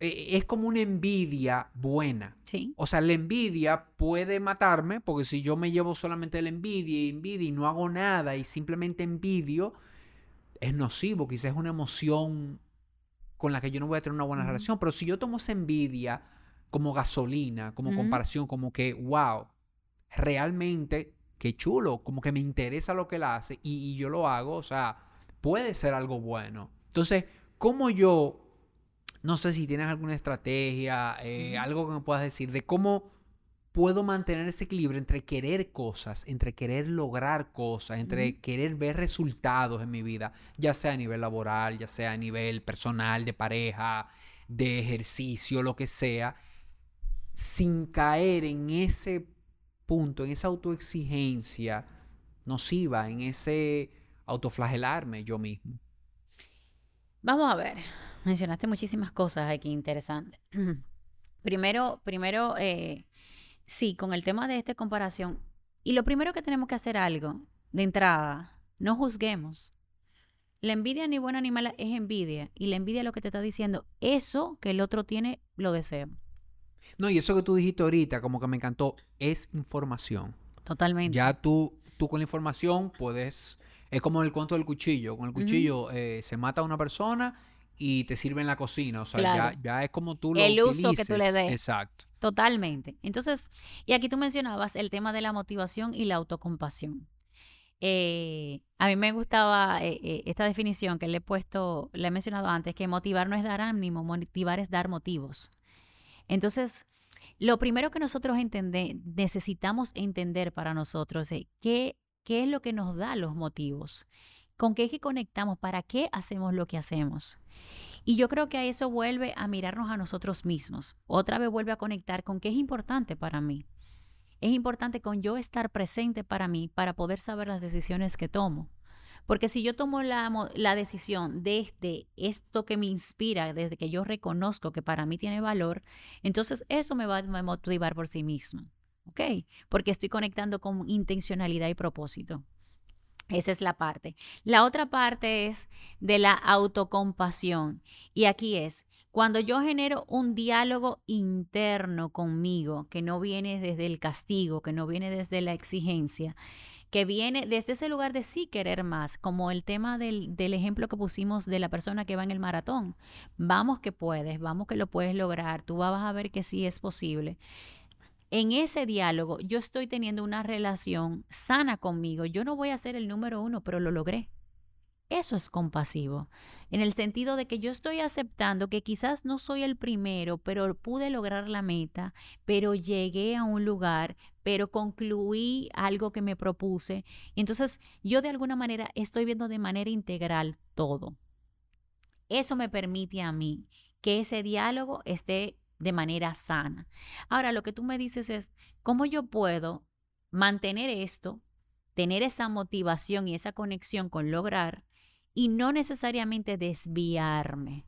eh, es como una envidia buena. Sí, O sea, la envidia puede matarme, porque si yo me llevo solamente la envidia y envidia y no hago nada y simplemente envidio, es nocivo, quizás es una emoción con la que yo no voy a tener una buena relación. Pero si yo tomo esa envidia como gasolina, como comparación, como que, wow, realmente, qué chulo, como que me interesa lo que él hace y, y yo lo hago, o sea, puede ser algo bueno. Entonces, ¿cómo yo no sé si tienes alguna estrategia, eh, algo que me puedas decir de cómo puedo mantener ese equilibrio entre querer cosas, entre querer lograr cosas, entre querer ver resultados en mi vida, ya sea a nivel laboral, ya sea a nivel personal, de pareja, de ejercicio, lo que sea, sin caer en ese punto, en esa autoexigencia nociva, en ese autoflagelarme yo mismo. Vamos a ver, mencionaste muchísimas cosas aquí interesantes. Primero, primero, eh, sí, con el tema de esta comparación. Y lo primero que tenemos que hacer algo de entrada, no juzguemos. La envidia ni buena ni mala es envidia. Y la envidia lo que te está diciendo, eso que el otro tiene, lo deseo. No, y eso que tú dijiste ahorita, como que me encantó, es información. Totalmente. Ya tú, tú con la información puedes, es como el cuento del cuchillo. Con el cuchillo eh, se mata a una persona y te sirve en la cocina. O sea, Claro. ya, ya es como tú lo El uso que tú le des. Exacto. Totalmente. Entonces, y aquí tú mencionabas el tema de la motivación y la autocompasión. Eh, a mí me gustaba eh, eh, esta definición que le he puesto, le he mencionado antes, que motivar no es dar ánimo, motivar es dar motivos. Entonces, lo primero que nosotros necesitamos entender para nosotros es qué, qué es lo que nos da los motivos, con qué es que conectamos, para qué hacemos lo que hacemos. Y yo creo que a eso vuelve a mirarnos a nosotros mismos. Otra vez vuelve a conectar con qué es importante para mí. Es importante con yo estar presente para mí para poder saber las decisiones que tomo. Porque si yo tomo la, decisión desde esto que me inspira, desde que yo reconozco que para mí tiene valor, entonces eso me va a motivar por sí mismo. ¿Ok? Porque estoy conectando con intencionalidad y propósito. Esa es la parte. La otra parte es de la autocompasión. Y aquí es, cuando yo genero un diálogo interno conmigo, que no viene desde el castigo, que no viene desde la exigencia, que viene desde ese lugar de sí querer más, como el tema del, del, ejemplo que pusimos de la persona que va en el maratón. Vamos que puedes, vamos que lo puedes lograr, tú vas a ver que sí es posible en ese diálogo yo estoy teniendo una relación sana conmigo. Yo no voy a ser el número uno, pero lo logré. Eso es compasivo, en el sentido de que yo estoy aceptando que quizás no soy el primero, pero pude lograr la meta, pero llegué a un lugar, pero concluí algo que me propuse. Entonces yo de alguna manera estoy viendo de manera integral todo. Eso me permite a mí que ese diálogo esté de manera sana. Ahora, lo que tú me dices es, ¿cómo yo puedo mantener esto, tener esa motivación y esa conexión con lograr y no necesariamente desviarme?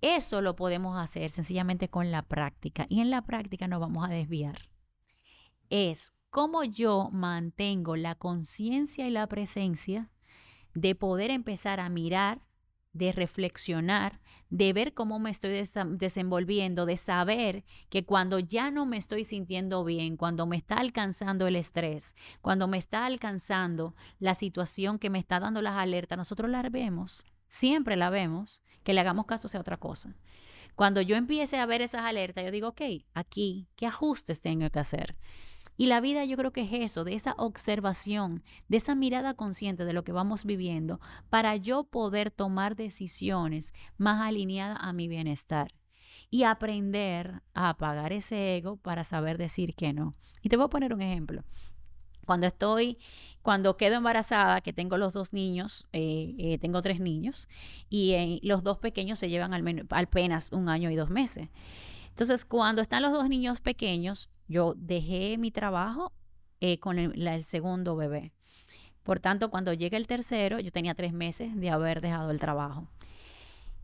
Eso lo podemos hacer sencillamente con la práctica y en la práctica nos vamos a desviar. Es cómo yo mantengo la conciencia y la presencia de poder empezar a mirar de reflexionar, de ver cómo me estoy desenvolviendo, de saber que cuando ya no me estoy sintiendo bien, cuando me está alcanzando el estrés, cuando me está alcanzando la situación que me está dando las alertas, nosotros la vemos, siempre la vemos, que le hagamos caso sea otra cosa. Cuando yo empiece a ver esas alertas, yo digo, ok, aquí, ¿qué ajustes tengo que hacer? Y la vida yo creo que es eso, de esa observación, de esa mirada consciente de lo que vamos viviendo, para yo poder tomar decisiones más alineadas a mi bienestar y aprender a apagar ese ego para saber decir que no. Y te voy a poner un ejemplo. Cuando estoy, cuando quedo embarazada, que tengo los dos niños, eh, eh, tengo tres niños, y eh, los dos pequeños se llevan al menos, apenas un año y dos meses. Entonces, cuando están los dos niños pequeños, yo dejé mi trabajo eh, con el, segundo bebé. Por tanto, cuando llega el tercero, yo tenía tres meses de haber dejado el trabajo.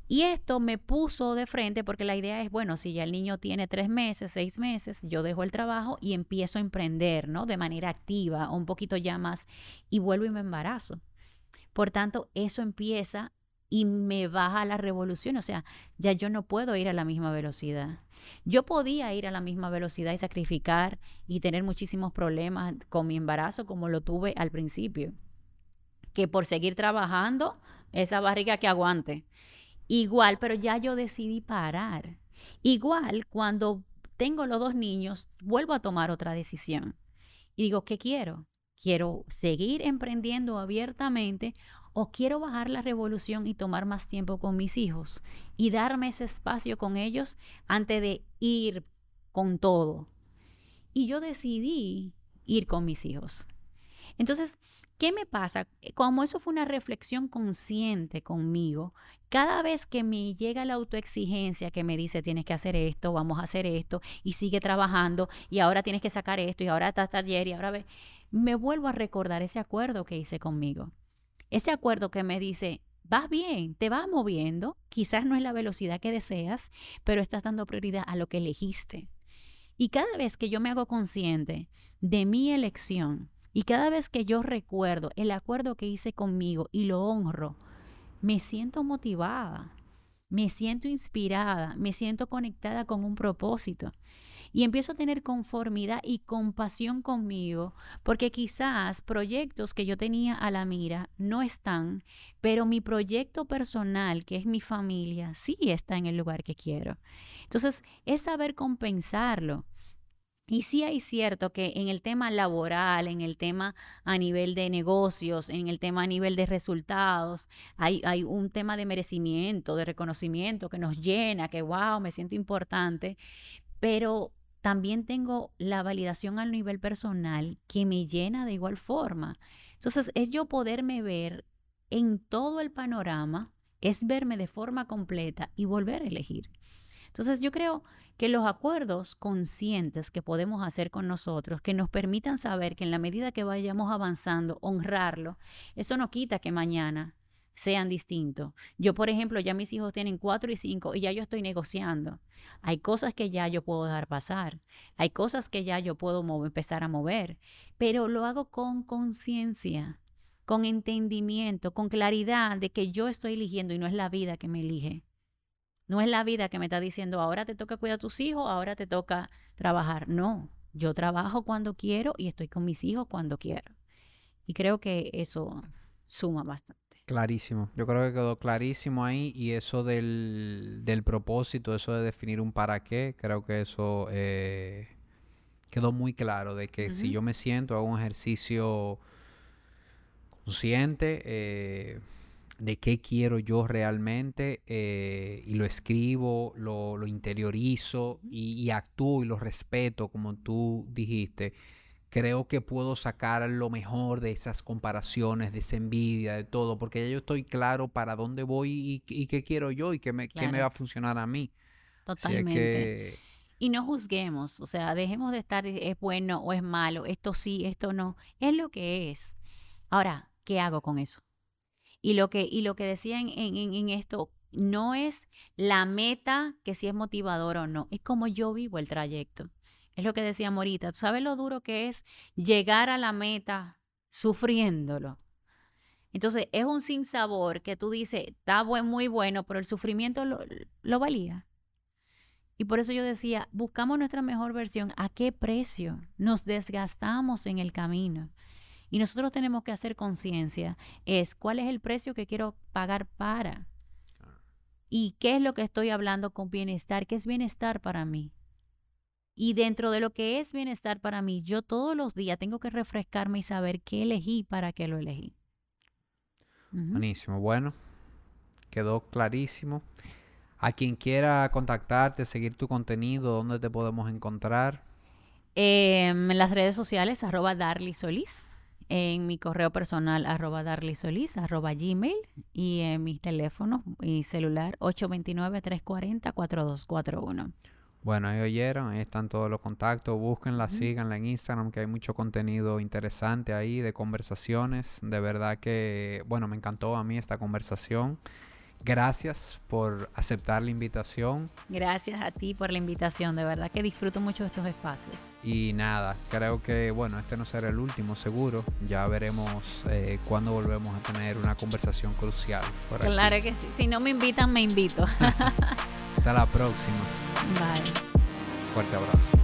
Y esto me puso de frente porque la idea es, bueno, si ya el niño tiene tres meses, seis meses, yo dejo el trabajo y empiezo a emprender, ¿no? De manera activa, un poquito ya más, y vuelvo y me embarazo. Por tanto, eso empieza y me baja la revolución, o sea, ya yo no puedo ir a la misma velocidad. Yo podía ir a la misma velocidad y sacrificar y tener muchísimos problemas con mi embarazo como lo tuve al principio. Que por seguir trabajando, esa barriga que aguante. Igual, pero ya yo decidí parar. Igual, cuando tengo los dos niños, vuelvo a tomar otra decisión. Y digo, ¿qué quiero? ¿Quiero seguir emprendiendo abiertamente o quiero bajar la revolución y tomar más tiempo con mis hijos y darme ese espacio con ellos antes de ir con todo. Y yo decidí ir con mis hijos. Entonces, ¿qué me pasa? Como eso fue una reflexión consciente conmigo, cada vez que me llega la autoexigencia que me dice tienes que hacer esto, vamos a hacer esto, y sigue trabajando, y ahora tienes que sacar esto, y ahora estás ayer, y ahora ve, me vuelvo a recordar ese acuerdo que hice conmigo ese acuerdo que me dice, vas bien, te vas moviendo, quizás no es la velocidad que deseas, pero estás dando prioridad a lo que elegiste. Y cada vez que yo me hago consciente de mi elección y cada vez que yo recuerdo el acuerdo que hice conmigo y lo honro, me siento motivada, me siento inspirada, me siento conectada con un propósito y empiezo a tener conformidad y compasión conmigo, porque quizás proyectos que yo tenía a la mira no están, pero mi proyecto personal, que es mi familia, sí está en el lugar que quiero. Entonces, es saber compensarlo. Y sí hay cierto que en el tema laboral, en el tema a nivel de negocios, en el tema a nivel de resultados, hay, hay un tema de merecimiento, de reconocimiento que nos llena, que wow, me siento importante, pero también tengo la validación al nivel personal que me llena de igual forma. Entonces, es yo poderme ver en todo el panorama, es verme de forma completa y volver a elegir. Entonces, yo creo que los acuerdos conscientes que podemos hacer con nosotros, que nos permitan saber que en la medida que vayamos avanzando, honrarlo, eso no quita que mañana sean distintos. Yo, por ejemplo, ya mis hijos tienen cuatro y cinco y ya yo estoy negociando. Hay cosas que ya yo puedo dejar pasar. Hay cosas que ya yo puedo empezar a mover, pero lo hago con conciencia, con entendimiento, con claridad de que yo estoy eligiendo y no es la vida que me elige. No es la vida que me está diciendo, ahora te toca cuidar a tus hijos, ahora te toca trabajar. No, yo trabajo cuando quiero y estoy con mis hijos cuando quiero. Y creo que eso suma bastante. Clarísimo, yo creo que quedó clarísimo ahí y eso del, del propósito, eso de definir un para qué, creo que eso eh, quedó muy claro, de que si yo me siento, hago un ejercicio consciente eh, de qué quiero yo realmente eh, y lo escribo, lo, lo interiorizo y, y actúo y lo respeto como tú dijiste creo que puedo sacar lo mejor de esas comparaciones, de esa envidia, de todo, porque ya yo estoy claro para dónde voy y, qué quiero yo y qué me, me va a funcionar a mí. Totalmente. Y no juzguemos, o sea, dejemos de estar, es bueno o es malo, esto sí, esto no, es lo que es. Ahora, ¿qué hago con eso? Y lo que, y lo que decía en, en esto, no es la meta que si es motivador o no, es como yo vivo el trayecto. Es lo que decía Morita. ¿Sabes lo duro que es llegar a la meta sufriéndolo? Entonces es un sinsabor que tú dices, está muy bueno, pero el sufrimiento lo, lo valía. Y por eso yo decía, buscamos nuestra mejor versión. ¿A qué precio? Nos desgastamos en el camino. Y nosotros tenemos que hacer conciencia. Es cuál es el precio que quiero pagar para. Y qué es lo que estoy hablando con bienestar. ¿Qué es bienestar para mí? Y dentro de lo que es bienestar para mí, yo todos los días tengo que refrescarme y saber qué elegí para qué lo elegí. Buenísimo. Bueno, quedó clarísimo. A quien quiera contactarte, seguir tu contenido, ¿dónde te podemos encontrar? Em, en las redes sociales, arroba Darly Solís. En mi correo personal, arroba Darly Solís, arroba Gmail. Y en mi teléfono y celular, 829-340-4241. Bueno, ahí oyeron, ahí están todos los contactos, búsquenla, síganla en Instagram, que hay mucho contenido interesante ahí de conversaciones. De verdad que, bueno, me encantó a mí esta conversación. Gracias por aceptar la invitación. Gracias a ti por la invitación, de verdad que disfruto mucho estos espacios. Y nada, creo que, bueno, este no será el último, seguro. Ya veremos eh, cuándo volvemos a tener una conversación crucial. claro que sí, si no me invitan, me invito. Hasta la próxima. Bye. Fuerte abrazo.